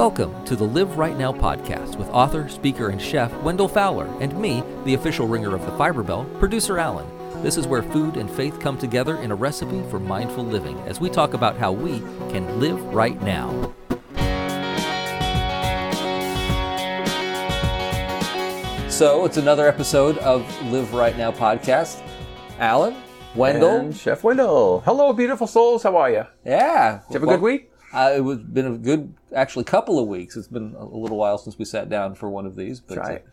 Welcome to the Live Right Now podcast with author, speaker, and chef Wendell Fowler, and me, the official ringer of the Fiber Bell, producer Alan. This is where food and faith come together in a recipe for mindful living as we talk about how we can live right now. So it's another episode of Live Right Now podcast. Alan, Wendell, And Chef Wendell. Hello, beautiful souls. How are you? yeah. Did you have a good week? Uh, it was been a good, actually, couple of weeks. It's been a little while since we sat down for one of these, but Right.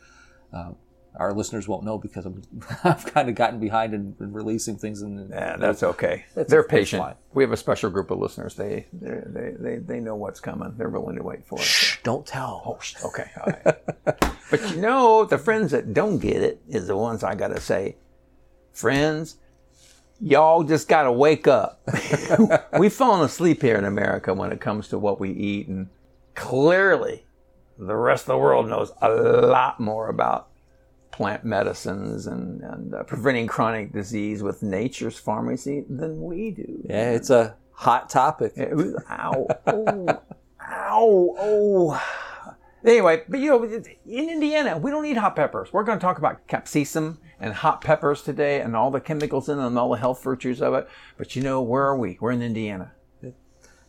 uh, our listeners won't know because I'm, I've kind of gotten behind in, in releasing things. And Yeah, that's okay. That's- They're patient. fine. We have a special group of listeners. They they they they, they know what's coming. They're willing to wait for it. Shh, don't tell. Oh, sh- okay. All right. but you know, the friends that don't get it is the ones I got to say, friends, y'all just got to wake up. We've fallen asleep here in America when it comes to what we eat. And clearly, the rest of the world knows a lot more about plant medicines and, and uh, preventing chronic disease with nature's pharmacy than we do. Yeah, it's a hot topic. It was- ow, oh, ow, oh. Anyway, but you know, in Indiana, we don't eat hot peppers. We're going to talk about capsicum and hot peppers today and all the chemicals in them and all the health virtues of it. But you know, where are we? We're in Indiana.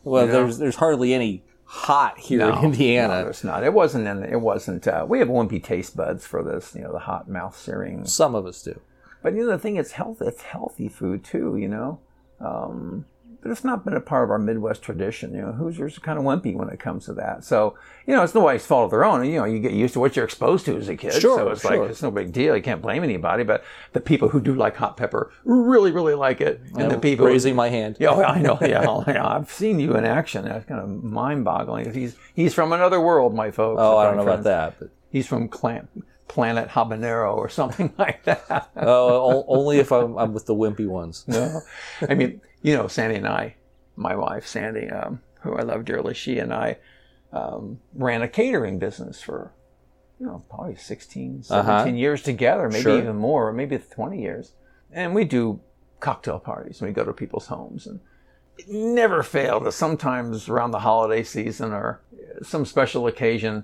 Well, You know? there's there's hardly any hot here No, in Indiana. No, it's not. It wasn't in, it wasn't, uh, we have wimpy taste buds for this, you know, the hot mouth searing Some of us do. But you know, the thing it's healthy. It's healthy food too. You know, um, but it's not been a part of our Midwest tradition. You know, Hoosiers are kind of wimpy when it comes to that. So you know, it's nobody's fault of their own. You know, you get used to what you're exposed to as a kid. Sure, so it's sure. like it's no big deal. You can't blame anybody. But the people who do like hot pepper really, really like it, and the people raising my hand. yeah, oh, I know. Yeah, oh, yeah, I've seen you in action. That's kind of mind-boggling. He's he's from another world, my folks. Oh, I don't know about that, but He's from Clan, Planet Habanero or something like that. oh, only if I'm, I'm with the wimpy ones. No, I mean, you know, Sandy and I, my wife Sandy, um, who I love dearly, she and I um, ran a catering business for, you know, probably 16, 17 Uh-huh. years together, maybe Sure. even more, maybe 20 years. And we do cocktail parties and we go to people's homes and it never failed that sometimes around the holiday season or some special occasion,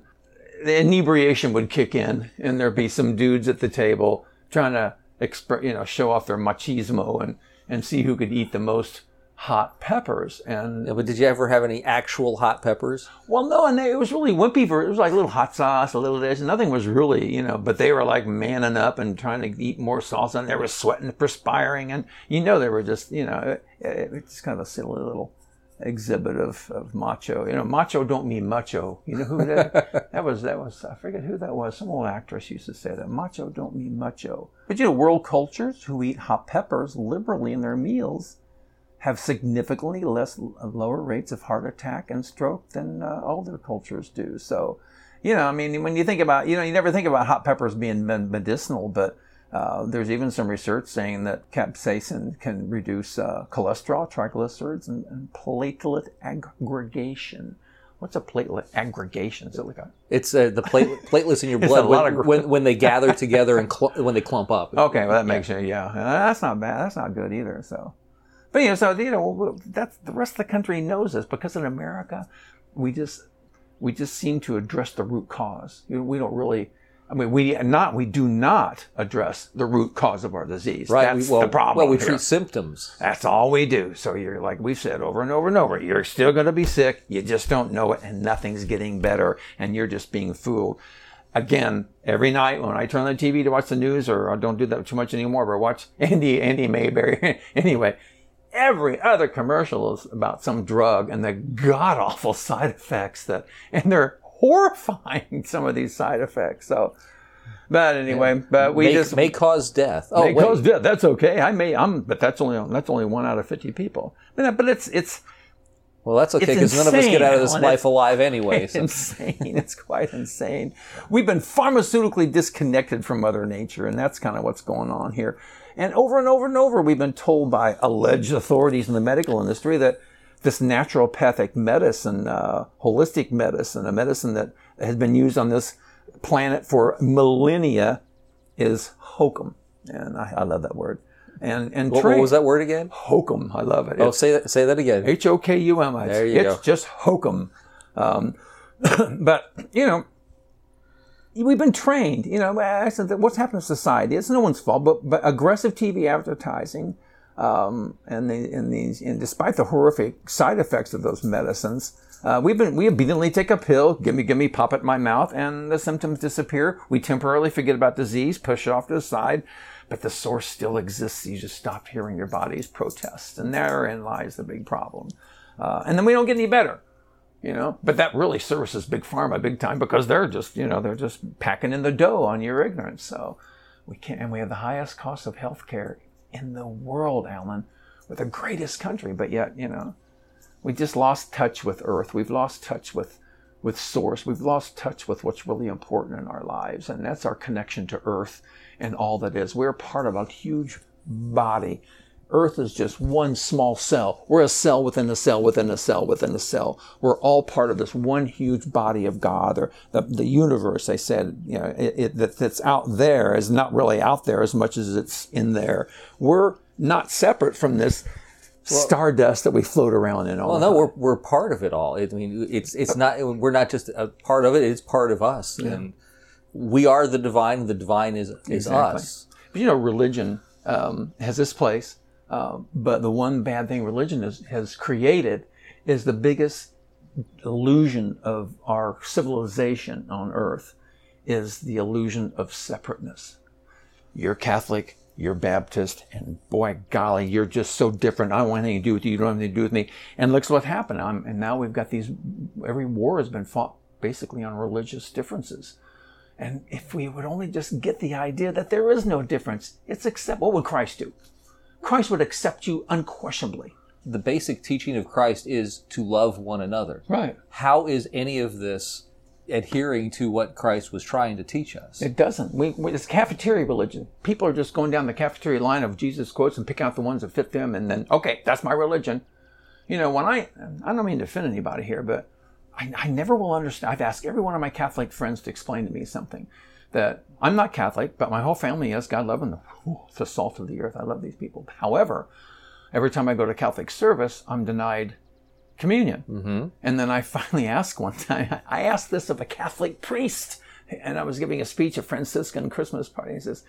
the inebriation would kick in and there'd be some dudes at the table trying to express, you know, show off their machismo and, and see who could eat the most hot peppers. And Yeah, but did you ever have any actual hot peppers? well, no, and they, it was really wimpy for it was like a little hot sauce, a little this, nothing was really, you know. But they were like manning up and trying to eat more sauce, and they were sweating, perspiring, and you know they were just, you know, it, it, it's kind of a silly little exhibit of, of macho. You know, macho don't mean macho. You know who that? that was that was I forget who that was. Some old actress used to say that macho don't mean macho. But you know, world cultures who eat hot peppers liberally in their meals have significantly less lower rates of heart attack and stroke than uh, older cultures do. So, you know, I mean, when you think about, you know, you never think about hot peppers being medicinal, but uh, there's even some research saying that capsaicin can reduce uh, cholesterol, triglycerides, and, and platelet aggregation. What's a platelet aggregation? Is it like a It's uh, the plate, platelets in your blood when, gr- when, when they gather together and cl- when they clump up. Okay, well that makes you yeah. Uh, That's not bad. That's not good either. So, but you know, so you know, that's the rest of the country knows this because in America, we just we just seem to address the root cause. You know, we don't really. I mean, we not we do not address the root cause of our disease. Right. That's we, well, the problem. Well, we here. treat symptoms. That's all we do. So you're like we've said over and over and over, you're still going to be sick. You just don't know it, and nothing's getting better, and you're just being fooled. Again, every night when I turn on the TV to watch the news, or I don't do that too much anymore, but watch Andy Andy Mayberry. anyway, every other commercial is about some drug and the god awful side effects that, and they're horrifying. Some of these side effects. So, but anyway, but we may, just may cause death. Oh, may wait. cause death. That's okay. I may. I'm, but that's only that's only one out of fifty people. But, but it's it's well, that's okay because none of us get out of this life alive anyway. So. insane. It's quite insane. We've been pharmaceutically disconnected from Mother Nature, and that's kind of what's going on here. And over and over and over, we've been told by alleged authorities in the medical industry that this naturopathic medicine, uh, holistic medicine, a medicine that has been used on this planet for millennia, is hokum. And I, I love that word. And and What, what was that word again? Hokum. I love it. Oh, say that. Say that again. H O K U M. There you it's go. just hokum. Um, but you know, we've been trained. You know, I said that what's happened to society? It's no one's fault, but but aggressive TV advertising. Um, and, the, and these, and despite the horrific side effects of those medicines, uh, we've been, we obediently take a pill, give me, give me, pop it in my mouth, and the symptoms disappear. We temporarily forget about disease, push it off to the side, but the source still exists. You just stop hearing your body's protests, and therein lies the big problem. Uh, and then we don't get any better, you know. But that really services big pharma big time because they're just, you know, they're just packing in the dough on your ignorance. So we can't, and we have the highest cost of health care in the world, Alan. We're the greatest country, but yet, you know, we just lost touch with Earth. We've lost touch with with Source. We've lost touch with what's really important in our lives, and that's our connection to Earth and all that is. We're part of a huge body. Earth is just one small cell. We're a cell within a cell within a cell within a cell. We're all part of this one huge body of God or the, the universe. They said, you know, it, it, that, that's out there is not really out there as much as it's in there. We're not separate from this well, stardust that we float around in all. Well, no, we're we're part of it all. I mean, it's it's not we're not just a part of it. It's part of us, yeah. and we are the divine. The divine is is exactly. us. But you know, religion um, has this place uh, but the one bad thing religion has created is the biggest illusion of our civilization on earth is the illusion of separateness. You're Catholic, you're Baptist, and boy, golly, you're just so different. I don't want anything to do with you. You don't have anything to do with me. And looks what happened. I'm, and now we've got these, every war has been fought basically on religious differences. And if we would only just get the idea that there is no difference, it's accept. What would Christ do? Christ would accept you unquestionably. The basic teaching of Christ is to love one another. Right. How is any of this adhering to what Christ was trying to teach us? It doesn't. We, we, it's cafeteria religion. People are just going down the cafeteria line of Jesus quotes and pick out the ones that fit them, and then okay, that's my religion. You know, when I I don't mean to offend anybody here, but I, I never will understand. I've asked every one of my Catholic friends to explain to me something that I'm not Catholic, but my whole family is. God love them. It's the salt of the earth. I love these people. However, every time I go to Catholic service, I'm denied communion. Mm-hmm. And then I finally asked one time, I asked this of a Catholic priest, and I was giving a speech at Franciscan Christmas party. He says,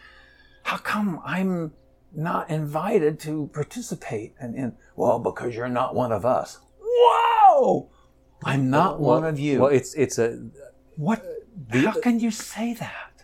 How come I'm not invited to participate? And, and well, because you're not one of us. Whoa! I'm not well, one of you. Well, it's it's a what? The, How can you say that?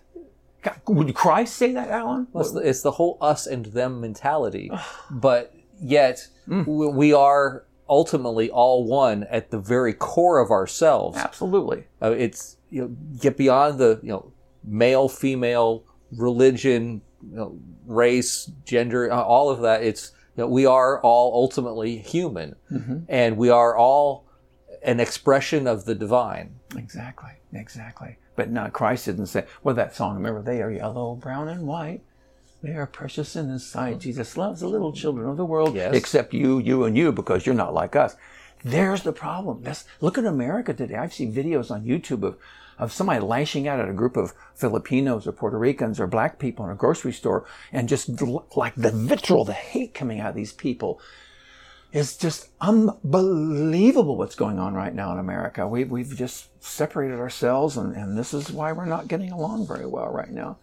Would Christ say that, Alan? Well, it's, the, it's, the, whole us and them mentality. but yet, mm. we are ultimately all one at the very core of ourselves. Absolutely. Uh, it's, you know, get beyond the, you know, male, female, religion, you know, race, gender, uh, all of that. It's, you know, we are all ultimately human. Mm-hmm. And we are all an expression of the divine. Exactly. Exactly. But not Christ didn't say, well, that song, remember, they are yellow, brown, and white. They are precious in his sight. Mm-hmm. Jesus loves the little children of the world, yes. except you, you, and you, because you're not like us. There's the problem. That's, look at America today. I've seen videos on YouTube of, of somebody lashing out at a group of Filipinos or Puerto Ricans or black people in a grocery store and just like the vitriol, the hate coming out of these people is just unbelievable what's going on right now in America. We, we've just separated ourselves, and, and this is why we're not getting along very well right now.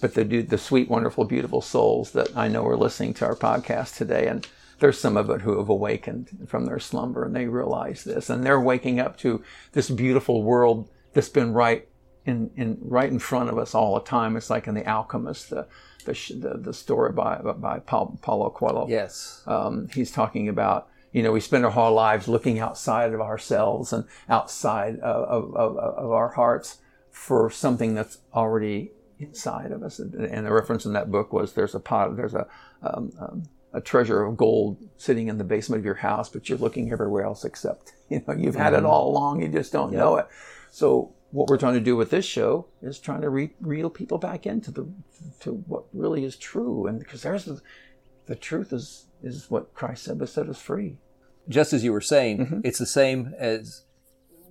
But the, the sweet, wonderful, beautiful souls that I know are listening to our podcast today, and there's some of it who have awakened from their slumber and they realize this, and they're waking up to this beautiful world that's been right in, in right in front of us all the time. It's like in The Alchemist, the the, the, the story by, by Paulo Coelho. Yes. Um, he's talking about, you know, we spend our whole lives looking outside of ourselves and outside of, of, of our hearts for something that's already inside of us. And the reference in that book was there's a pot, there's a, um, um, a treasure of gold sitting in the basement of your house, but you're looking everywhere else except, you know, you've had mm-hmm. it all along. You just don't yep. know it. So what we're trying to do with this show is trying to re- reel people back into the to what really is true, and because there's the, the truth is is what Christ said, but set us free. Just as you were saying, mm-hmm. it's the same as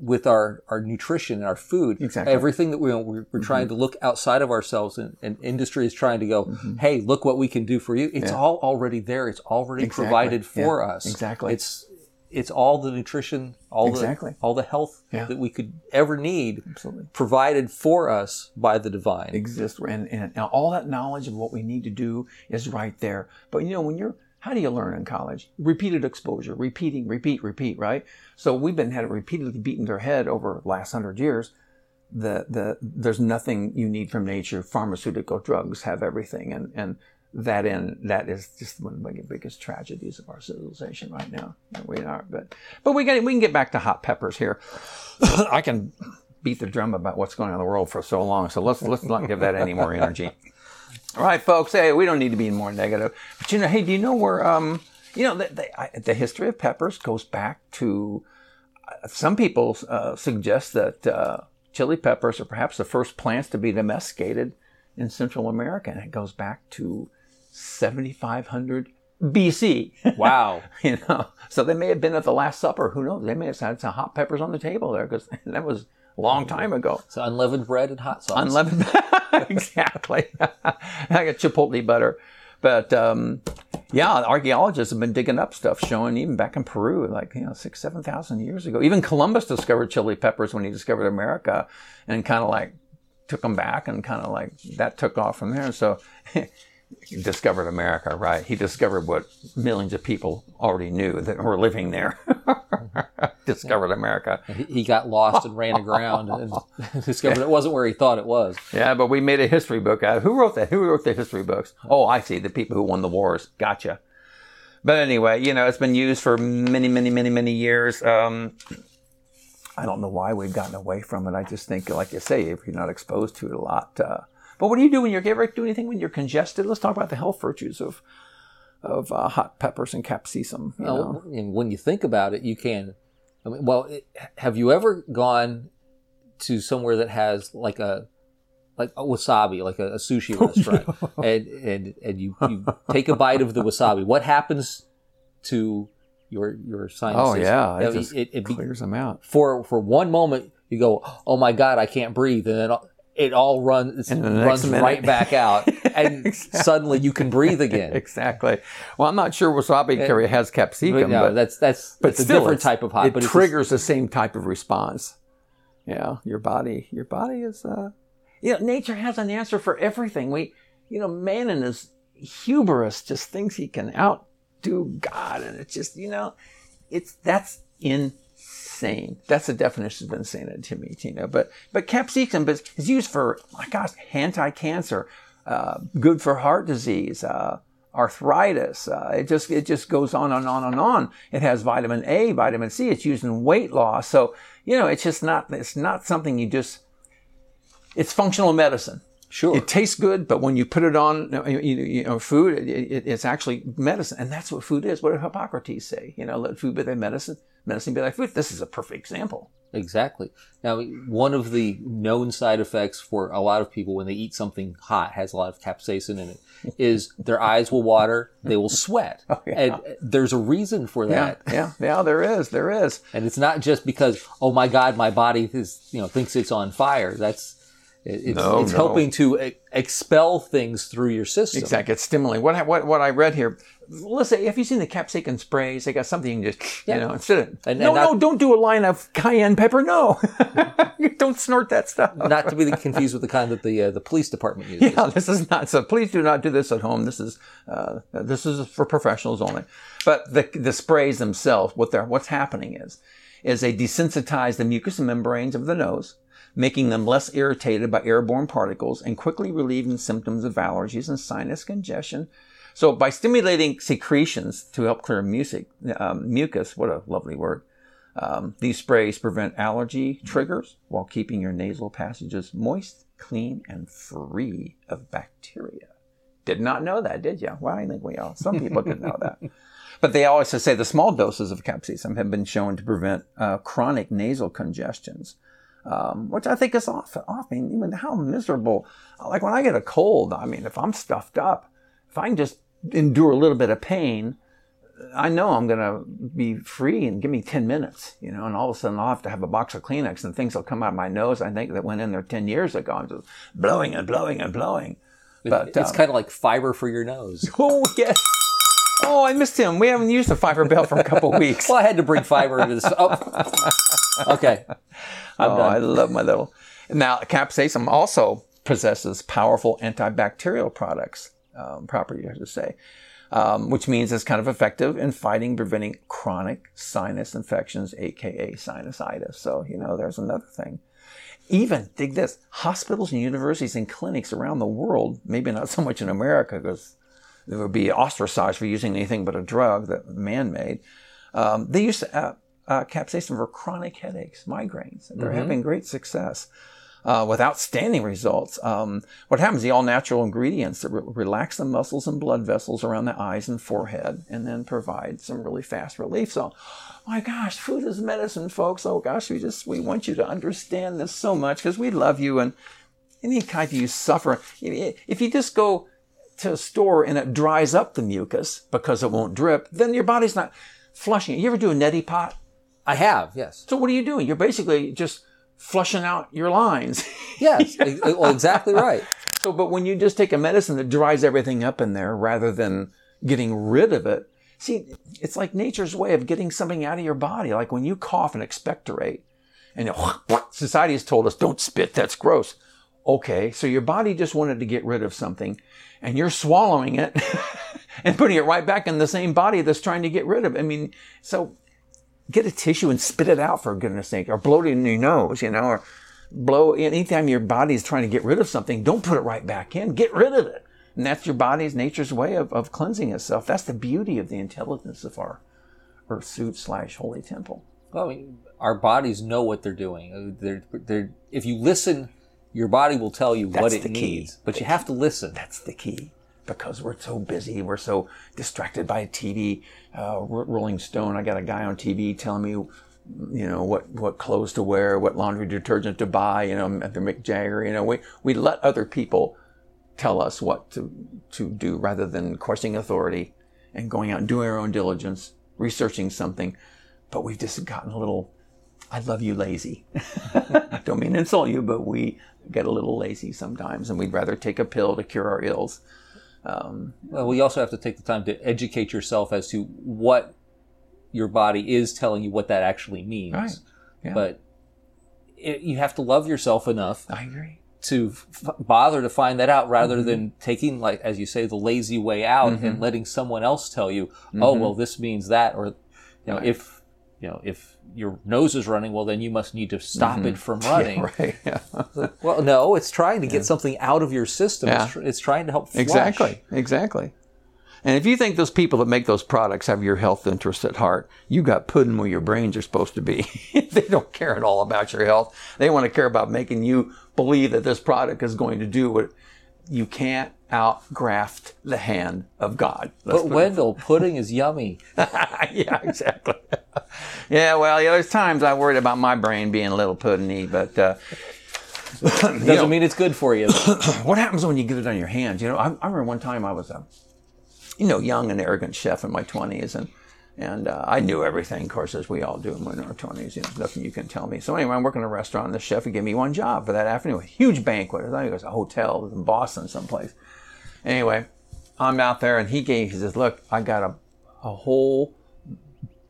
with our, our nutrition and our food. Exactly. Everything that we, we're, mm-hmm. trying to look outside of ourselves and, and industry is trying to go, mm-hmm. hey, look what we can do for you. It's yeah. all already there. It's already exactly. provided for yeah. us. Exactly. It's, it's all the nutrition, all Exactly. the all the health Yeah. that we could ever need, Absolutely. provided for us by the divine. exist and, and, and all that knowledge of what we need to do is right there but you know when you're how do you learn in college repeated exposure repeating repeat repeat right so we've been had it repeatedly beaten their head over the last hundred years the, the there's nothing you need from nature pharmaceutical drugs have everything and and that in that is just one of the biggest tragedies of our civilization right now we are but but we can we can get back to hot peppers here i can beat the drum about what's going on in the world for so long. So let's let's not give that any more energy. All right, folks. Hey, we don't need to be more negative. But you know, hey, do you know where um, you know the, the, I- the history of peppers goes back to uh, some people uh, suggest that uh, chili peppers are perhaps the first plants to be domesticated in Central America, and it goes back to 7,500 BC. Wow. you know, so they may have been at the Last Supper. Who knows? They may have had some hot peppers on the table there because that was a long time ago. So unleavened bread and hot sauce. Unleavened, exactly. I got chipotle butter, but um, yeah, archaeologists have been digging up stuff showing even back in Peru, like you know, six, seven thousand years ago. Even Columbus discovered chili peppers when he discovered America, and kind of like took them back, and kind of like that took off from there. So. He discovered America, right? He discovered what millions of people already knew that were living there. discovered America. He- he got lost and ran aground and discovered it wasn't where he thought it was. Yeah, but we made a history book out. Who wrote that? Who wrote the history books? Oh, I see. The people who won the wars. Gotcha. But anyway, you know, it's been used for many, many, many, many years. Um, I don't know why we've gotten away from it. I just think, like you say, if you're not exposed to it a lot. Uh, but what do you do when you're, do anything when you're congested? Let's talk about the health virtues of of uh, hot peppers and capsicum. You know? Well, and when you think about it, you can. I mean, well, it, have you ever gone to somewhere that has like a like a wasabi, like a, a sushi restaurant, and and and you you take a bite of the wasabi? What happens to your your sinuses? Oh yeah, it it, it clears them out. for for one moment you go, oh my god, I can't breathe, and then it all runs And the next runs right back out, and suddenly you can breathe again. Exactly. Well, I'm not sure wasabi curry has capsicum, But no, but that's that's but it's a different it's- type of hot. It but it's triggers the same type of response. Yeah, your body, your body is. Uh, you know, nature has an answer for everything. We, you know, man in his hubris just thinks he can outdo God, and it's just, you know, it's that's insane. That's the definition of insanity to me, Tina. But but capsicum is used for, my gosh, anti-cancer, uh, good for heart disease. Uh, arthritis. Uh, it just it just goes on and on and on. It has vitamin A, vitamin C. It's used in weight loss. So you know, it's just not it's not something you just. It's functional medicine. Sure. It tastes good, but when you put it on you, you you know food, it, it, it's actually medicine, and that's what food is. What did Hippocrates say? You know, let food be thy medicine, medicine be like food. This is a perfect example. Exactly. Now, one of the known side effects for a lot of people when they eat something hot has a lot of capsaicin in it is their eyes will water, they will sweat, Oh, yeah. and there's a reason for that. yeah, yeah. There is, there is. And it's not just because oh my God, my body is you know thinks it's on fire. That's it's, No, it's no. helping to e- expel things through your system. Exactly. It's stimulating. What, I- what, what I read here, let's say, have you seen the capsicum sprays? They got something you can just, Yeah. you know, instead of, And- no, and not- no, don't do a line of cayenne pepper. No. don't snort that stuff. Not to be confused with the kind that the uh, the police department uses. Yeah, this is not, so please do not do this at home. This is, uh, this is for professionals only. But the, the sprays themselves, what they're, what's happening is, is they desensitize the mucous membranes of the nose, making them less irritated by airborne particles and quickly relieving symptoms of allergies and sinus congestion. So by stimulating secretions to help clear music, um, mucus, what a lovely word, um, these sprays prevent allergy triggers while keeping your nasal passages moist, clean, and free of bacteria. Did not know that, did you? Well, I think we all, some people didn't know that. But they always say the small doses of capsaicin have been shown to prevent uh, chronic nasal congestions, um, which I think is off. off. I mean, even how miserable. Like when I get a cold, I mean, if I'm stuffed up, if I can just endure a little bit of pain, I know I'm going to be free and give me 10 minutes, you know, and all of a sudden I'll have to have a box of Kleenex and things will come out of my nose. I think that went in there 10 years ago. I'm just blowing and blowing and blowing. But, it's um, kind of like fiber for your nose. Oh yes. Oh, I missed him. We haven't used the fiber bell for a couple weeks. Well, I had to bring fiber into this. Oh. Okay. Oh, done. I love my little. Now, capsaicin also possesses powerful antibacterial products, um, property, I should say, um, which means it's kind of effective in fighting, preventing chronic sinus infections, aka sinusitis. So, you know, there's another thing. Even, dig this, hospitals and universities and clinics around the world, maybe not so much in America because they would be ostracized for using anything but a drug that man made. Um, they use uh, uh, capsaicin for chronic headaches, migraines. They're having great success uh, with outstanding results. Um, what happens? The all natural ingredients that re- relax the muscles and blood vessels around the eyes and forehead, and then provide some really fast relief. So, my gosh, food is medicine, folks. Oh gosh, we just we want you to understand this so much because we love you and any kind of you suffer. If you just go to a store and it dries up the mucus because it won't drip, then your body's not flushing it. You ever do a neti pot? I have, yes. So what are you doing? You're basically just flushing out your lines. Yes. well, exactly right. so, but when you just take a medicine that dries everything up in there rather than getting rid of it, see, it's like nature's way of getting something out of your body. Like when you cough and expectorate, and society has told us don't spit, that's gross. Okay, so your body just wanted to get rid of something, and you're swallowing it and putting it right back in the same body that's trying to get rid of it. I mean, so get a tissue and spit it out for goodness sake, or blow it in your nose, you know, or blow anytime your body is trying to get rid of something, don't put it right back in. Get rid of it. And that's your body's nature's way of, of cleansing itself. That's the beauty of the intelligence of our earth suit slash holy temple. Well, our bodies know what they're doing. Uh, They're, they're, if you listen, your body will tell you what That's it the key. needs. But you have to listen. That's the key. Because we're so busy, we're so distracted by TV. Uh, Rolling Stone, I got a guy on TV telling me, you know, what, what clothes to wear, what laundry detergent to buy, you know, at the Mick Jagger, you know, we, we let other people tell us what to, to do rather than questioning authority and going out and doing our own diligence, researching something. But we've just gotten a little, I love you lazy. I Don't mean to insult you, but we get a little lazy sometimes and we'd rather take a pill to cure our ills. Well, we also have to take the time to educate yourself as to what your body is telling you what that actually means. Right. Yeah. But it, you have to love yourself enough I agree. to f- bother to find that out rather Mm-hmm. than taking, like, as you say, the lazy way out and letting someone else tell you, Mm-hmm. oh, well, this means that. Or, you know, if, you know, if your nose is running, well, then you must need to stop it from running. Mm-hmm. Right. Yeah. Well, no, it's trying to get something out of your system. Yeah. It's, tr- it's trying to help flush. Exactly. Exactly. And if you think those people that make those products have your health interests at heart, you got pudding where your brains are supposed to be. they don't care at all about your health. They want to care about making you believe that this product is going to do what you can't outgraft the hand of God. Let's But Wendell, pudding is yummy. yeah, exactly. yeah, well, yeah, there's times I worried about my brain being a little puddingy, but uh, Doesn't know- mean it's good for you. what happens when you get it on your hands? You know, I, I remember one time I was a, you know, young and arrogant chef in my twenties, and and uh, I knew everything, of course, as we all do when we're in our twenties. You know, nothing you can tell me. So anyway, I'm working in a restaurant, and the chef would give me one job for that afternoon, a huge banquet. I think it was a hotel in Boston, someplace. Anyway, I'm out there, and he gave. He says, "Look, I got a a whole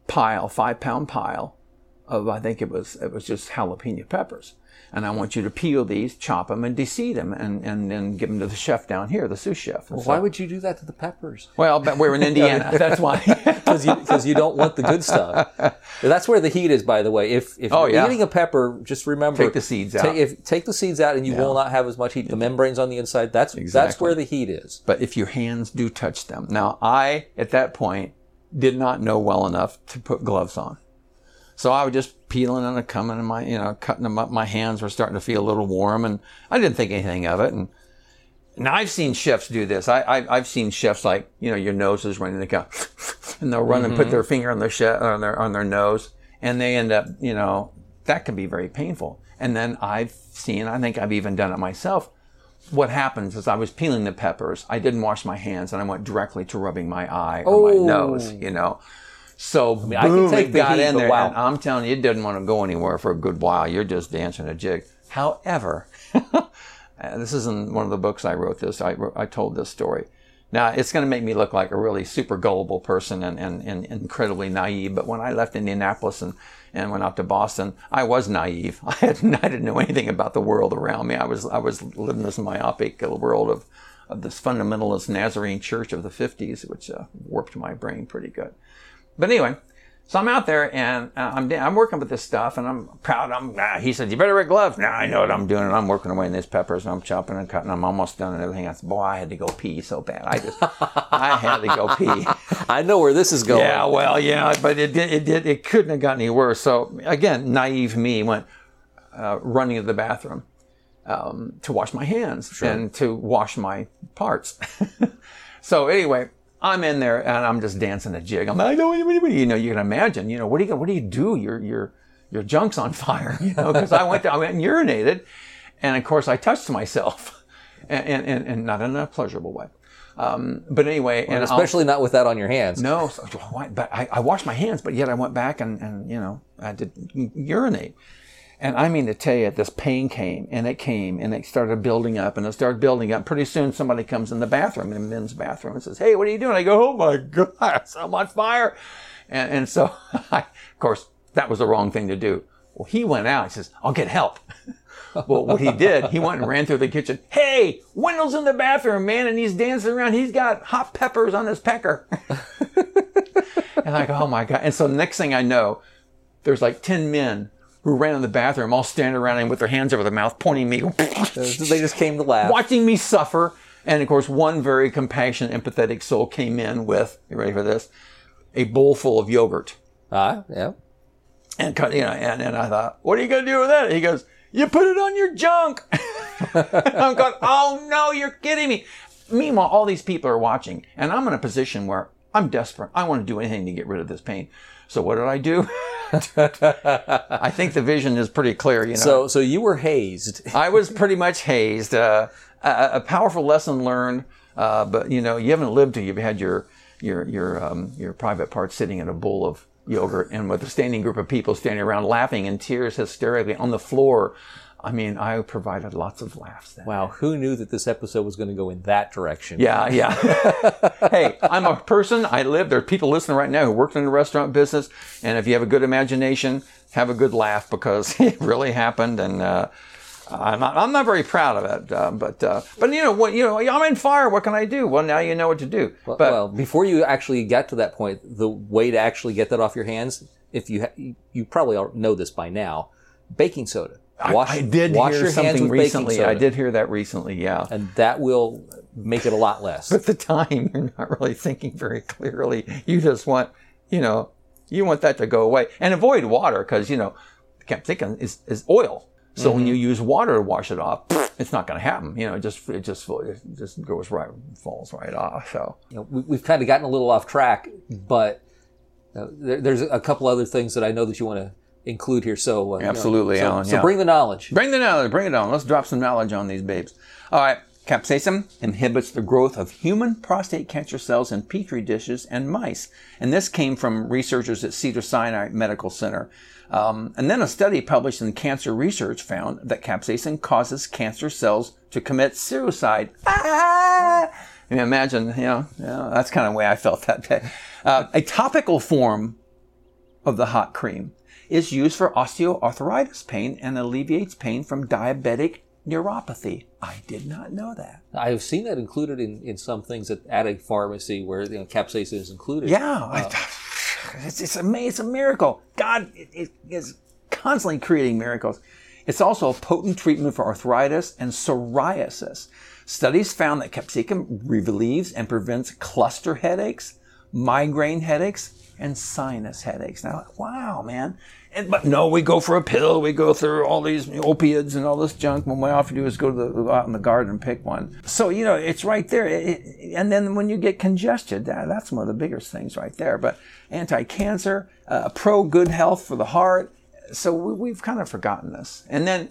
pile, five pound pile of I think it was it was just jalapeno peppers, and I want you to peel these, chop them, and deseed them, and and then give them to the chef down here, the sous chef. And so- Why would you do that to the peppers? well, but we're in Indiana. That's why. Because you, 'cause you don't want the good stuff. That's where the heat is, by the way. If, if Oh, you're yeah. eating a pepper, just remember Take the seeds out. if, take the seeds out, and you will not have as much heat. The membranes on the inside. That's that's where the heat is. but if your hands do touch them, now I at that point did not know well enough to put gloves on. So I was just peeling and coming and my, you know, cutting them up. My hands were starting to feel a little warm and I didn't think anything of it. And now I've seen chefs do this. I, I, I've seen chefs like, you know, your nose is running, they go, and they'll run and put mm-hmm. their finger on their, chef, on their, on their nose and they end up, you know, that can be very painful. And then I've seen, I think I've even done it myself. What happens is I was peeling the peppers. I didn't wash my hands and I went directly to rubbing my eye or Oh. my nose, oh. you know. So I can take the got heat, in there. wow. And I'm telling you, it didn't want to go anywhere for a good while. You're just dancing a jig. However, this is in one of the books I wrote. This I I told this story. Now, it's going to make me look like a really super gullible person and, and, and incredibly naive. But when I left Indianapolis and, and went out to Boston, I was naive. I, had, I didn't know anything about the world around me. I was, I was living this myopic world of, of this fundamentalist Nazarene church of the 50s, which uh, warped my brain pretty good. But anyway, so I'm out there and uh, I'm I'm working with this stuff and I'm proud. I'm ah, he said you better wear gloves. Now I know what I'm doing and I'm working away in these peppers and I'm chopping and cutting. I'm almost done and everything. I said, boy, I had to go pee so bad. I just I had to go pee. I know where this is going. Yeah, well, yeah, but it did it did it couldn't have gotten any worse. So again, naive me went uh, running to the bathroom um, to wash my hands sure. and to wash my parts. so anyway, I'm in there and I'm just dancing a jig. I'm like, you know, you can imagine, you know, what do you, what do you do? Your, your, your junk's on fire, you know, because I went, to, I went and urinated. And of course I touched myself and, and, and not in a pleasurable way. Um, but anyway, well, and especially I'll, not with that on your hands. No, so, but I, I washed my hands, but yet I went back and, and you know, I did urinate. And I mean to tell you, this pain came and it came and it started building up and it started building up. Pretty soon somebody comes in the bathroom, in the men's bathroom and says, Hey, what are you doing? I go, Oh my God, I'm on fire. And, and so, I, of course, that was the wrong thing to do. Well, he went out. He says, I'll get help. well, what he did, he went and ran through the kitchen. Hey, Wendell's in the bathroom, man, and he's dancing around. He's got hot peppers on his pecker. and I go, oh my God. And so next thing I know, there's like 10 men who ran in the bathroom, all standing around him with their hands over their mouth, pointing me. they just came to laugh. Watching me suffer. And of course, one very compassionate, empathetic soul came in with, you ready for this? A bowl full of yogurt. Ah, yeah. And, you know, and, and I thought, what are you going to do with that? He goes, you put it on your junk. I'm going, oh no, you're kidding me. Meanwhile, all these people are watching, and I'm in a position where I'm desperate. I want to do anything to get rid of this pain. So what did I do? I think the vision is pretty clear. You know. So, so you were hazed. I was pretty much hazed. Uh, a, a, powerful lesson learned. Uh, but you know, you haven't lived till you've had your your your um, your private part sitting in a bowl of yogurt and with a standing group of people standing around laughing in tears hysterically on the floor I mean, I provided lots of laughs. Then. Wow, who knew that this episode was going to go in that direction? Yeah, yeah. hey, I'm a person. I live. There are people listening right now who worked in the restaurant business, and if you have a good imagination, have a good laugh because it really happened, and uh, I'm not. I'm not very proud of it. Uh, but uh, but you know what? You know, I'm in fire. What can I do? Well, now you know what to do. Well, but, well before you actually get to that point, the way to actually get that off your hands, if you ha- you probably know this by now, baking soda Wash, I, I did wash hear something recently. I did hear that recently, yeah. And that will make it a lot less. but at the time, you're not really thinking very clearly. You just want, you know, you want that to go away and avoid water because, you know, capsicum is, is oil. So mm-hmm. when you use water to wash it off, it's not going to happen. You know, it just it just it just goes right falls right off. So you know, we, have kind of gotten a little off track, but uh, there, there's a couple other things that I know that you want to include here. So uh, absolutely, you know, so, Alan. So bring the knowledge. Bring the knowledge. Bring it on. Let's drop some knowledge on these babes. All right. Capsaicin inhibits the growth of human prostate cancer cells in petri dishes and mice. And this came from researchers at Cedars-Sinai Medical Center. Um, and then a study published in Cancer Research found that capsaicin causes cancer cells to commit suicide. Ah! You imagine, you know, you know, that's kind of the way I felt that day. Uh, a topical form of the hot cream is used for osteoarthritis pain and alleviates pain from diabetic neuropathy. I did not know that. I've seen that included in, in some things at, at a pharmacy where you know, capsaicin is included. Yeah, uh, it's, it's, a, it's a miracle. God it is constantly creating miracles. It's also a potent treatment for arthritis and psoriasis. Studies found that capsicum relieves and prevents cluster headaches, migraine headaches, and sinus headaches. Now, wow, man. And, but no, we go for a pill. We go through all these opiates and all this junk. When we often do is go the, go out in the garden and pick one. So, you know, it's right there. It, and then when you get congested, that, that's one of the biggest things right there. But anti-cancer, uh, pro good health for the heart. So we, we've kind of forgotten this. And then,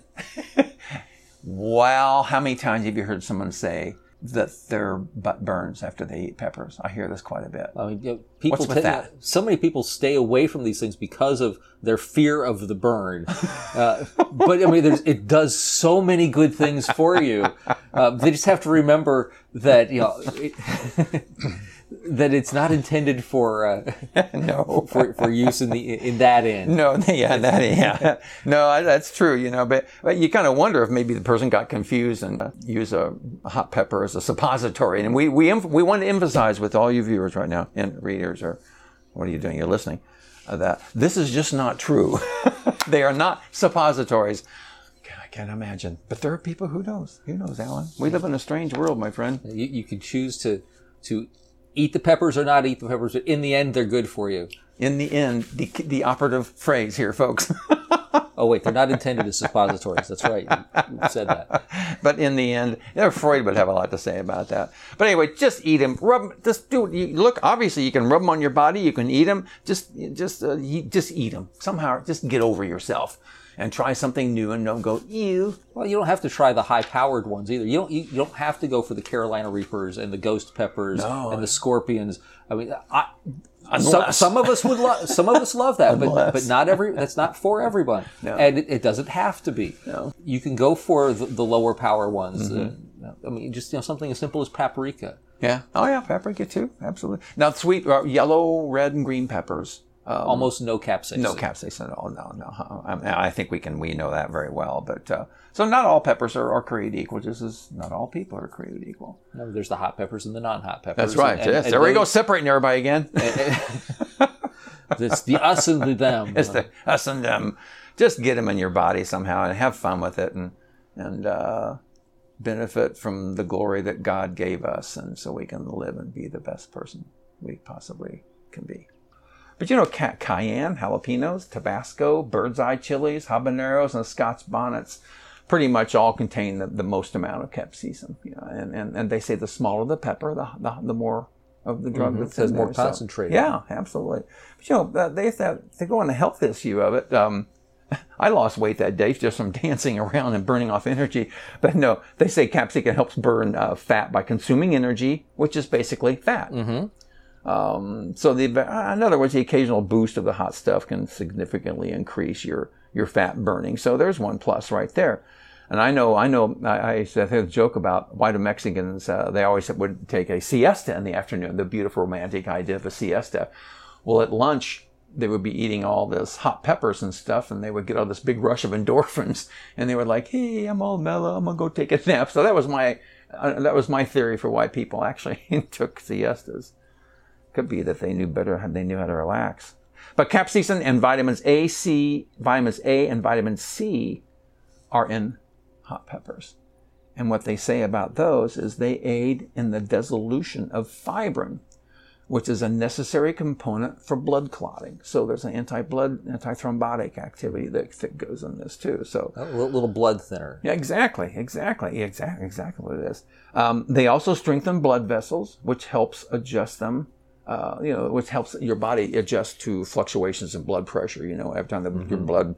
wow, how many times have you heard someone say, that their butt burns after they eat peppers. I hear this quite a bit. I mean, you know, people What's with tend- that? so many people stay away from these things because of their fear of the burn. Uh, but I mean, there's, it does so many good things for you. Uh, they just have to remember that you know it, that it's not intended for uh, no. for, for use in the in that end. No, yeah, that, yeah, no, I- that's true. You know, but, but you kind of wonder if maybe the person got confused and uh, used a hot pepper as a suppository. And we we we want to emphasize with all you viewers right now and readers, or what are you doing? You're listening. Uh, that this is just not true. they are not suppositories. I can't imagine, but there are people who knows. Who knows, Alan? We live in a strange world, my friend. You, you can choose to to eat the peppers or not eat the peppers, but in the end, they're good for you. In the end, the the operative phrase here, folks. Oh wait, they're not intended as suppositories. That's right. You, said that. but in the end, Freud would have a lot to say about that. But anyway, just eat them. Rub. Just do. You look. Obviously, you can rub them on your body. You can eat them. Just, just, uh, just eat them. Somehow, just get over yourself and try something new and don't go ew. Well, you don't have to try the high-powered ones either. You don't. You, you don't have to go for the Carolina Reapers and the Ghost Peppers No. and the Scorpions. I mean, I, some, some of us would love. Some of us love that, but but not every. That's not for everyone, and it, it doesn't have to be. No. You can go for the, the lower power ones. Uh, I mean, just you know, something as simple as paprika. Yeah. Oh yeah, paprika too. Absolutely. Now, sweet uh, yellow, red, and green peppers. Um, Almost no capsaicin. No capsaicin at all. No, no. I, I think we can we know that very well. But uh, so not all peppers are, are created equal. Just as not all people are created equal. No, there's the hot peppers and the non-hot peppers. That's right. And- and- yes. and there we go, separating everybody again. It's the us and the them. it's the us and them. Just get them in your body somehow and have fun with it and and uh, benefit from the glory that God gave us, and so we can live and be the best person we possibly can be. But you know, ca- cayenne, jalapenos, Tabasco, bird's eye chilies, habaneros, and Scots bonnets pretty much all contain the, the most amount of capsaicin. You know, and, and, and they say the smaller the pepper, the, the, the more of the drug that's It's in more there. So- concentrated. yeah, absolutely. But you know, they they, they go on the health issue of it. Um, I lost weight that day just from dancing around and burning off energy. But no, they say capsaicin helps burn uh, fat by consuming energy, which is basically fat. Um, so the in other words, the occasional boost of the hot stuff can significantly increase your your fat burning. So there's one plus right there. And I know, I know, I, I have a joke about why do Mexicans, uh, they always would take a siesta in the afternoon, the beautiful romantic idea of a siesta. Well, at lunch, they would be eating all this hot peppers and stuff, and they would get all this big rush of endorphins, and they were like, "Hey, I'm all mellow. I'm gonna go take a nap." So that was my uh, that was my theory for why people actually took siestas. Could be that they knew better, they knew how to relax. But capsaicin and vitamins A, C, vitamins A and vitamin C are in hot peppers. And what they say about those is they aid in the dissolution of fibrin, which is a necessary component for blood clotting. So there's an anti-blood, anti-thrombotic activity that, that goes in this too. So A little, little blood thinner. yeah, exactly, exactly, exactly, exactly what it is. Um, they also strengthen blood vessels, which helps adjust them. Uh, you know, which helps your body adjust to fluctuations in blood pressure. You know, every time the, your blood,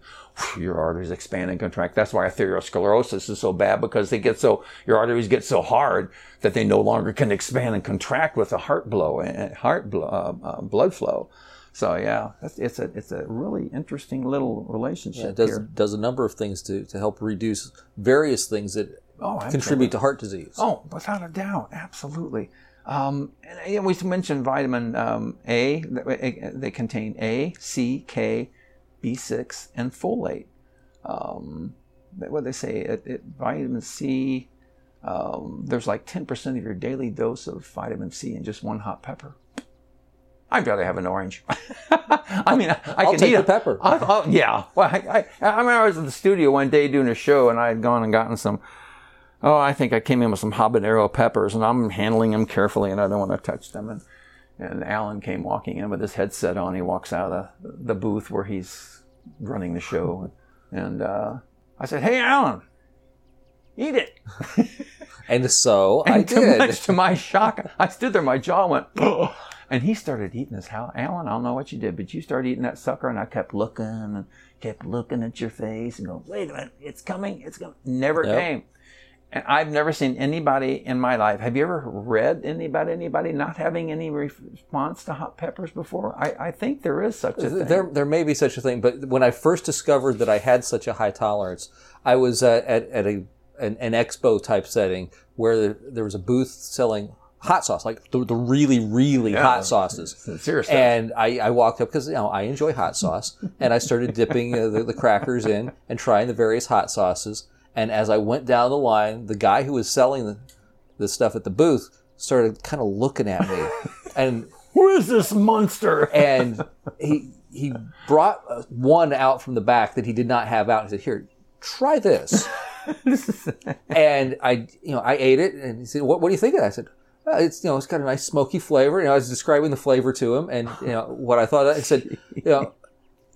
your arteries expand and contract. That's why atherosclerosis is so bad because they get so your arteries get so hard that they no longer can expand and contract with a heart blow and heart blo- uh, uh, blood flow. So yeah, it's, it's a it's a really interesting little relationship It does here. does a number of things to, to help reduce various things that Oh, contribute to heart disease. Oh, without a doubt, absolutely. Um, and we mentioned vitamin um, A. They contain A, C, K, B6, and folate. Um, what they say, it, it, vitamin C. Um, there's like 10% of your daily dose of vitamin C in just one hot pepper. I'd rather have an orange. I mean, I, I can eat a- pepper. I, I, yeah. Well, I, I, I remember I was at the studio one day doing a show, and I had gone and gotten some oh, I think I came in with some habanero peppers and I'm handling them carefully and I don't want to touch them. And, and Alan came walking in with his headset on. He walks out of the, the booth where he's running the show. And uh, I said, Hey, Alan, eat it. And so I And to did. much to my shock, I stood there, my jaw went, and he started eating this. How, Alan, I don't know what you did, but you started eating that sucker, and I kept looking and kept looking at your face and going, wait a minute, it's coming, it's coming. Never Yep. came. And I've never seen anybody in my life. Have you ever read anybody anybody not having any response to hot peppers before? I, I think there is such a thing. There, there may be such a thing, but when I first discovered that I had such a high tolerance, I was uh, at, at a an, an, expo type setting where there, there was a booth selling hot sauce, like the, the really, really yeah, hot sauces. Seriously. And I, I walked up because you know I enjoy hot sauce, and I started dipping uh, the, the crackers in and trying the various hot sauces. And as I went down the line, the guy who was selling the, the stuff at the booth started kind of looking at me, and who is this monster? and he he brought uh, one out from the back that he did not have out. He said, "Here, try this." and I, you know, I ate it, and he said, "What, what do you think of that?" I said, uh, it's you know it's got a nice smoky flavor. You know, I was describing the flavor to him, and you know what I thought. I said, you know,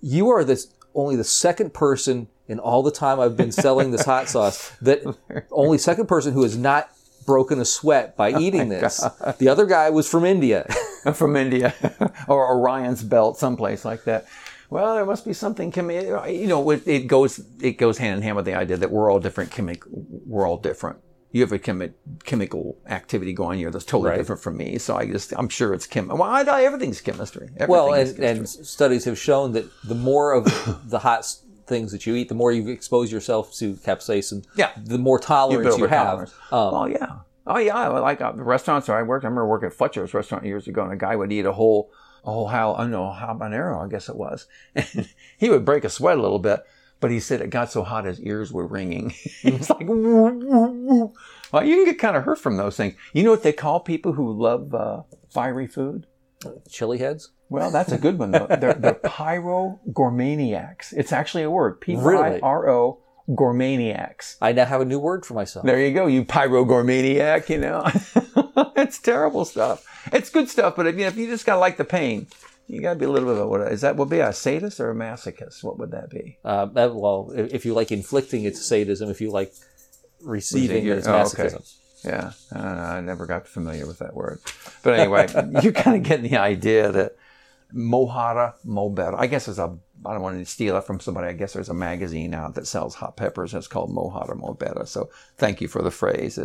you are this only the second person in all the time I've been selling this hot sauce that only second person who has not broken a sweat by oh eating oh this. God. The other guy was from India. from India, or Orion's Belt, someplace like that. Well, there must be something. You know, it goes it goes hand in hand with the idea that we're all different. Chemical, we're all different you have a chemi- chemical activity going here that's totally right. different from me. So I just, I'm sure it's chem. Well, I, everything's chemistry. Everything well, and, chemistry. and, studies have shown that the more of the hot things that you eat, the more you expose yourself to capsaicin, yeah. the more tolerance you, you have. Tolerance. Um, oh yeah, oh yeah. Like uh, the restaurants where I worked, I remember working at Fletcher's restaurant years ago, and a guy would eat a whole, a whole how I don't know habanero, I guess it was, and he would break a sweat a little bit. But he said it got so hot his ears were ringing. it's like, woo, woo, woo. well, you can get kind of hurt from those things. You know what they call people who love uh, fiery food? Chili heads? Well, that's a good one though. they're, they're pyrogourmaniacs. It's actually a word. P-Y-R-O gourmaniacs. I now have a new word for myself. There you go, you pyrogourmaniac, you know. it's terrible stuff. It's good stuff, but if you, if you just got to like the pain, you got to be a little bit of a, what is that? Would be a sadist or a masochist? What would that be? Uh, well, if you like inflicting, it's sadism. If you like receiving, it's oh, masochism. Okay. Yeah, I, I never got familiar with that word, but anyway, you're kind of get the idea that mo hotter, mo better. I guess there's a I don't want to steal it from somebody. I guess there's a magazine out that sells hot peppers, and it's called Mo Hotter, Mo Better. So thank you for the phrase.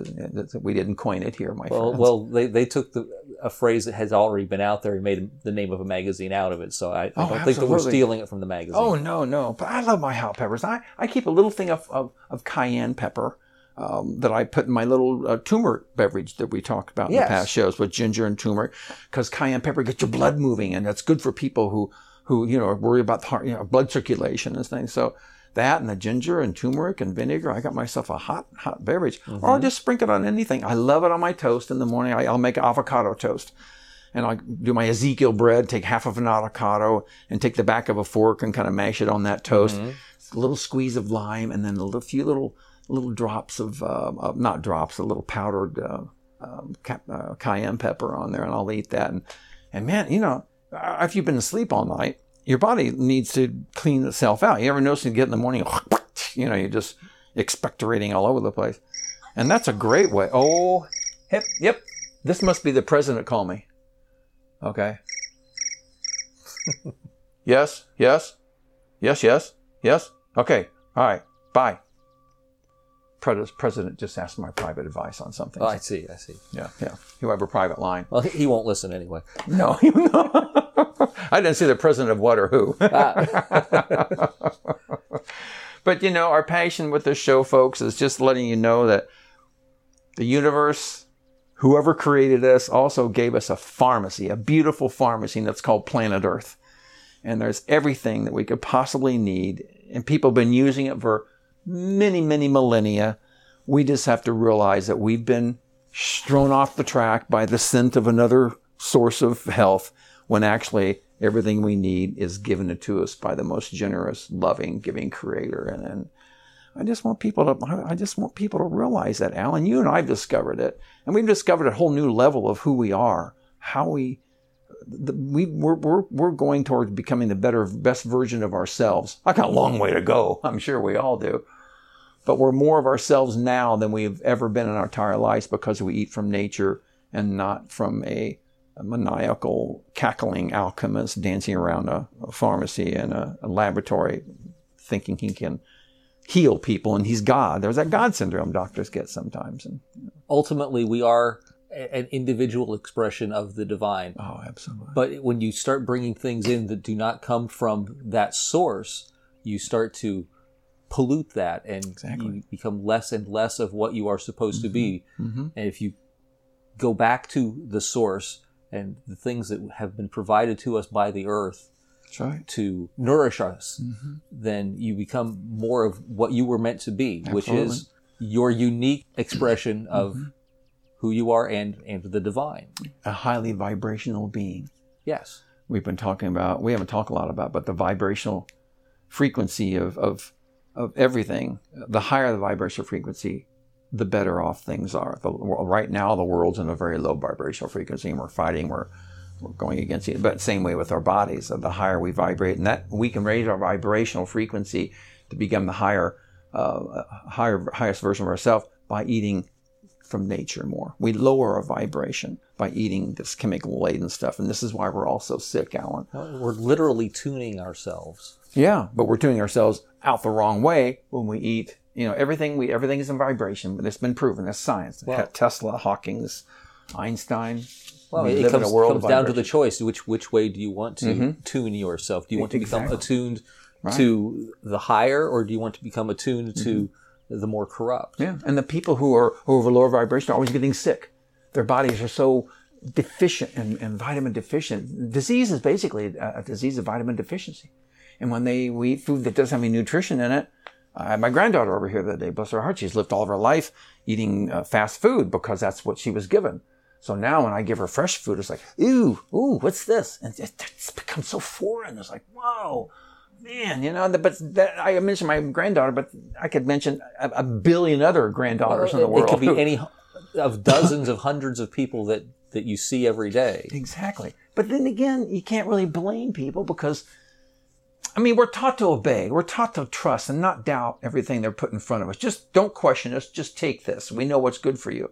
We didn't coin it here, my well, friends. Well, they, they took the, a phrase that has already been out there and made the name of a magazine out of it. So I, I oh, don't think that we're stealing it from the magazine. Oh, no, no. But I love my hot peppers. I, I keep a little thing of, of, of cayenne pepper. Um, that I put in my little uh, turmeric beverage that we talked about in yes. the past shows with ginger and turmeric, because cayenne pepper gets your blood moving, and that's good for people who who you know worry about the heart, you know, blood circulation and things. So that and the ginger and turmeric and vinegar, I got myself a hot hot beverage. Mm-hmm. Or I'll just sprinkle it on anything. I love it on my toast in the morning. I, will make avocado toast. And I'll do my Ezekiel bread, take half of an avocado and take the back of a fork and kind of mash it on that toast. Mm-hmm. A little squeeze of lime and then a little, few little little drops of, uh, uh, not drops, a little powdered uh, um, uh, cayenne pepper on there, and I'll eat that. And, and man, you know, if you've been asleep all night, your body needs to clean itself out. You ever notice you get in the morning, you know, you're just expectorating all over the place. And that's a great way. Oh, yep, yep. This must be the president call me. Okay. yes, yes, yes, yes, yes. Okay. All right. Bye. President just asked my private advice on something. Oh, I see. I see. Yeah, yeah. You have a private line. Well, he won't listen anyway. No, I didn't see the president of what or who. Ah. but you know, our passion with this show, folks, is just letting you know that the universe, whoever created us, also gave us a pharmacy, a beautiful pharmacy that's called Planet Earth. And there's everything that we could possibly need. And people have been using it for many, many millennia. We just have to realize that we've been thrown off the track by the scent of another source of health when actually everything we need is given to us by the most generous, loving, giving creator. And, and I just want people to, I just want people to realize that, Alan. You and I've discovered it. And we've discovered a whole new level of who we are, how we, the, we, we're, we're, we're going towards becoming the better, best version of ourselves. I got a long way to go. I'm sure we all do but we're more of ourselves now than we've ever been in our entire lives because we eat from nature and not from a, a maniacal, cackling alchemist dancing around a, a pharmacy and a, a, laboratory thinking he can heal people and he's God. There's that God syndrome doctors get sometimes. And Ultimately, we are an individual expression of the divine. oh, absolutely. But when you start bringing things in that do not come from that source, you start to pollute that and Exactly. you become less and less of what you are supposed to be. Mm-hmm. And if you go back to the source and the things that have been provided to us by the earth right. to nourish us, Mm-hmm. then you become more of what you were meant to be, which is your unique expression of Mm-hmm. who you are and, and the divine. A highly vibrational being. Yes. We've been talking about. We haven't talked a lot about, but the vibrational frequency of of of everything. The higher the vibrational frequency, the better off things are. The, right now, the world's in a very low vibrational frequency, and we're fighting. We're we're going against it. But same way with our bodies. The higher we vibrate, and that we can raise our vibrational frequency to become the higher, uh, higher, highest version of ourselves by eating from nature more. We lower our vibration by eating this chemical laden stuff, and this is why we're all so sick, Alan. We're literally tuning ourselves. Yeah, but we're tuning ourselves out the wrong way when we eat. You know, everything we everything is in vibration, but it's been proven. That's science. Well- Tesla, Hawking's, Einstein. Well, we it comes, in a world comes down to the choice. Which which way do you want to tune yourself? Do you want to become Exactly. attuned to the higher, or do you want to become attuned to Mm-hmm. the more corrupt? Yeah, and the people who are who have a lower vibration are always getting sick. Their bodies are so deficient and, and vitamin deficient. Disease is basically a disease of vitamin deficiency. And when they we eat food that doesn't have any nutrition in it, I had my granddaughter over here the other day. Bless her heart, she's lived all of her life eating uh, fast food because that's what she was given. So now when I give her fresh food, it's like, ooh, ooh, what's this? And it, it's become so foreign. It's like, whoa, man, you know. But that, I mentioned my granddaughter, but I could mention a, a billion other granddaughters in the world. It could be any of dozens of hundreds of people that that you see every day. Exactly. But then again, you can't really blame people because, I mean, we're taught to obey. We're taught to trust and not doubt everything they're put in front of us. Just don't question us. Just take this. We know what's good for you.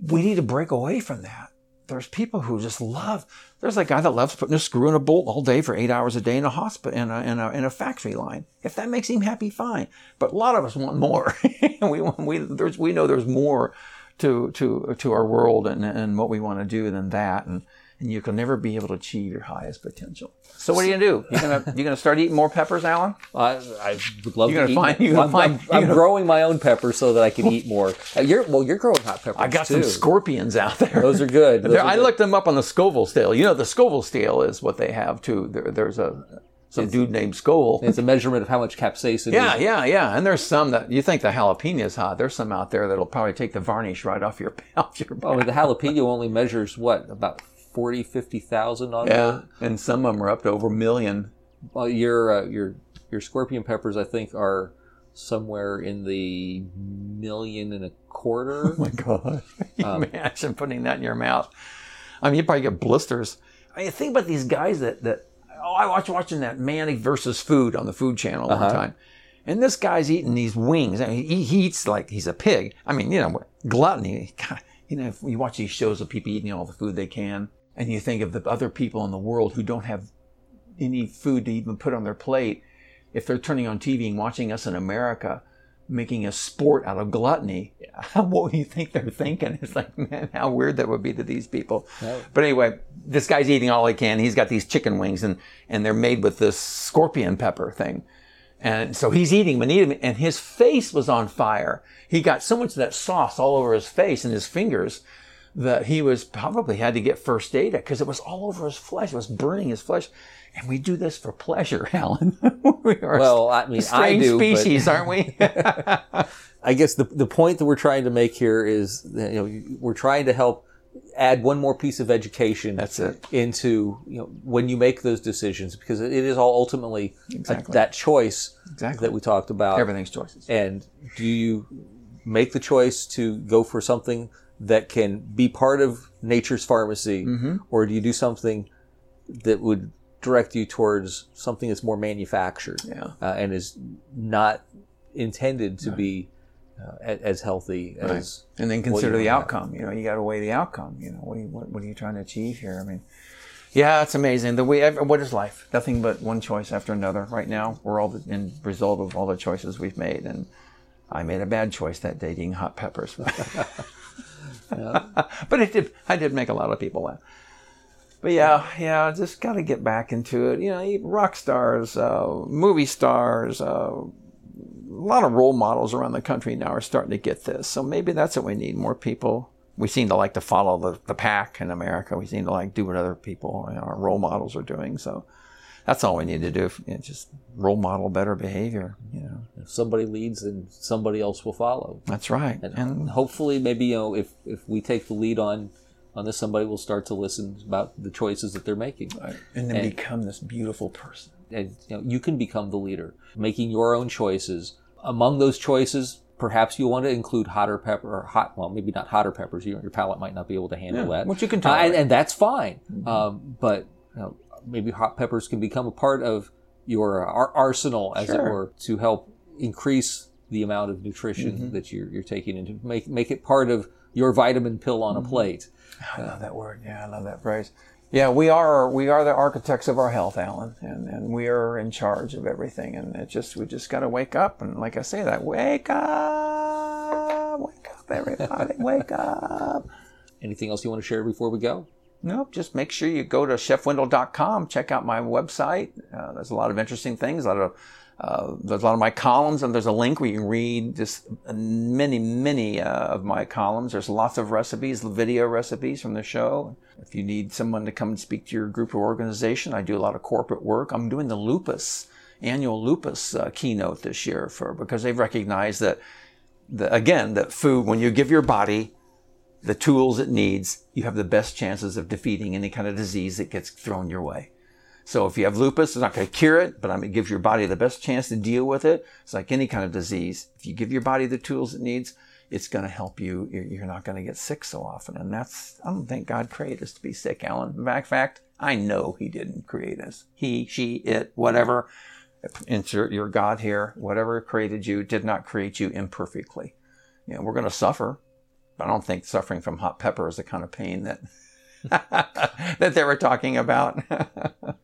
We need to break away from that. There's people who just love. There's a guy that loves putting a screw in a bolt all day for eight hours a day in a hospital in a, in a, in a factory line. If that makes him happy, fine. But a lot of us want more. we want, we there's we know there's more to to to our world and and what we want to do than that. And and you can never be able to achieve your highest potential. So what are you gonna do? You gonna you gonna start eating more peppers, Alan? I, I would love You're to gonna eat. find- you're gonna I'm, find- I'm, you're I'm gonna- growing my own peppers so that I can eat more. Uh, You're well. You're growing hot peppers I got too. some scorpions out there. Those are good. Those are I good. looked them up on the Scoville scale. You know, the Scoville scale is what they have too. There, there's a some dude named Scoville. It's a measurement of how much capsaicin. Yeah, is. yeah, yeah. And there's some that you think the jalapeno is hot. There's some out there that'll probably take the varnish right off your off your Oh, the jalapeno only measures what about 40, 50,000 on Yeah, and some of them are up to over a million. Well, your uh, your your scorpion peppers, I think, are somewhere in the million and a quarter. Oh my god! Um, Imagine putting that in your mouth. I mean, you probably get blisters. I mean, think about these guys that that. Oh, I watched watching that Man versus Food on the Food Channel one uh-huh. time, and this guy's eating these wings. I mean, he, he eats like he's a pig. I mean, you know, gluttony. God, you know, if you watch these shows of people eating all the food they can, and you think of the other people in the world who don't have any food to even put on their plate, if they're turning on TV and watching us in America making a sport out of gluttony, what do you think they're thinking? It's like, man, how weird that would be to these people. But anyway, this guy's eating all he can. He's got these chicken wings and, and they're made with this scorpion pepper thing. And so he's eating them and eating them, and his face was on fire. He got so much of that sauce all over his face and his fingers that he was probably had to get first aid because it was all over his flesh. It was burning his flesh. And we do this for pleasure, Alan. we are Well, I mean, a I strange do, but- species, aren't we? I guess the the point that we're trying to make here is, that, you know, we're trying to help add one more piece of education. That's it. Into you know when you make those decisions because it is all ultimately a- Exactly. that choice Exactly. that we talked about. Everything's choices. And do you make the choice to go for something that can be part of nature's pharmacy, Mm-hmm. or do you do something that would direct you towards something that's more manufactured Yeah. uh, and is not intended to be uh, as healthy as And then consider the have. outcome. You know, you got to weigh the outcome. You know, what, are you, what, what are you trying to achieve here? I mean, Yeah, it's amazing. The way what is life? Nothing but one choice after another. Right now, we're all the end result of all the choices we've made, and I made a bad choice that day eating hot peppers. but it did. I did make a lot of people laugh. But yeah, yeah, just got to get back into it. You know, rock stars, uh, movie stars, uh, a lot of role models around the country now are starting to get this. So maybe that's what we need: more people we seem to like to follow the, the pack in America. We seem to like do what other people, you know, our role models are doing. So that's all we need to do. You know, just role model better behavior. You know, if somebody leads, then somebody else will follow. That's right. And, and hopefully, maybe you know, if if we take the lead on on this, somebody will start to listen about the choices that they're making, right. and then and, become this beautiful person. And you know, you can become the leader, making your own choices. Among those choices, perhaps you want to include hotter pepper or hot, well, maybe not hotter peppers. You, your palate might not be able to handle yeah, that. Which you can. Uh, and, and, that's fine. Mm-hmm. Um, but you know, maybe hot peppers can become a part of your ar- arsenal, as sure. it were, to help increase the amount of nutrition mm-hmm. that you're, you're taking and to make, make it part of your vitamin pill on mm-hmm. a plate. I love that word. Yeah, I love that phrase. Yeah, we are we are the architects of our health, Alan, and, and we are in charge of everything. And it just we just got to wake up and, like I say, that wake up, wake up, everybody, wake up. Anything else you want to share before we go? Nope. Just make sure you go to chefwendell.com, check out my website. Uh, there's a lot of interesting things, a lot of uh, there's a lot of my columns, and there's a link where you can read just many, many uh, of my columns. There's lots of recipes, video recipes from the show. If you need someone to come and speak to your group or organization, I do a lot of corporate work. I'm doing the lupus annual lupus uh, keynote this year for because they've recognized that, the, again, that food when you give your body the tools it needs, you have the best chances of defeating any kind of disease that gets thrown your way. So if you have lupus, it's not going to cure it, but it gives your body the best chance to deal with it. It's like any kind of disease. If you give your body the tools it needs, it's going to help you. You're not going to get sick so often. And that's, I don't think God created us to be sick, Alan. In fact, fact, I know He didn't create us. He, she, it, whatever, insert your God here, whatever created you did not create you imperfectly. You know, we're going to suffer, but I don't think suffering from hot pepper is the kind of pain that, that they were talking about.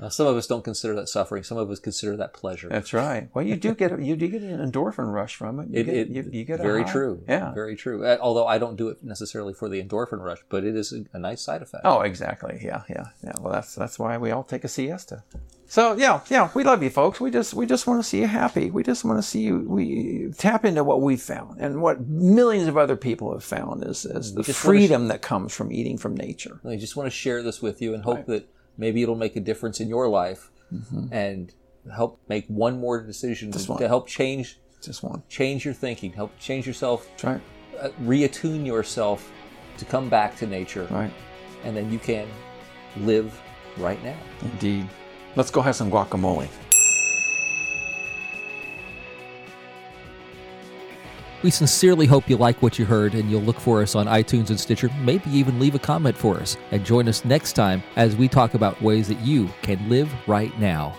Uh, some of us don't consider that suffering. Some of us consider that pleasure. That's right. Well, you do get you do get an endorphin rush from it. You it, get, it you, you, get very true. Yeah, very true. Although I don't do it necessarily for the endorphin rush, but it is a, a, nice side effect. Oh, exactly. Yeah, yeah, yeah. Well, that's that's why we all take a siesta. So yeah, yeah, we love you, folks. We just we just want to see you happy. We just want to see you. We tap into what we found and what millions of other people have found is, is the freedom sh- that comes from eating from nature. I just want to share this with you and hope right. that maybe it'll make a difference in your life mm-hmm. and help make one more decision to, to, help change just one. change your thinking help change yourself right. uh, reattune yourself to come back to nature. Right. And then you can live right now. Indeed. Let's go have some guacamole We sincerely hope you like what you heard and you'll look for us on iTunes and Stitcher, maybe even leave a comment for us. And join us next time as we talk about ways that you can live right now.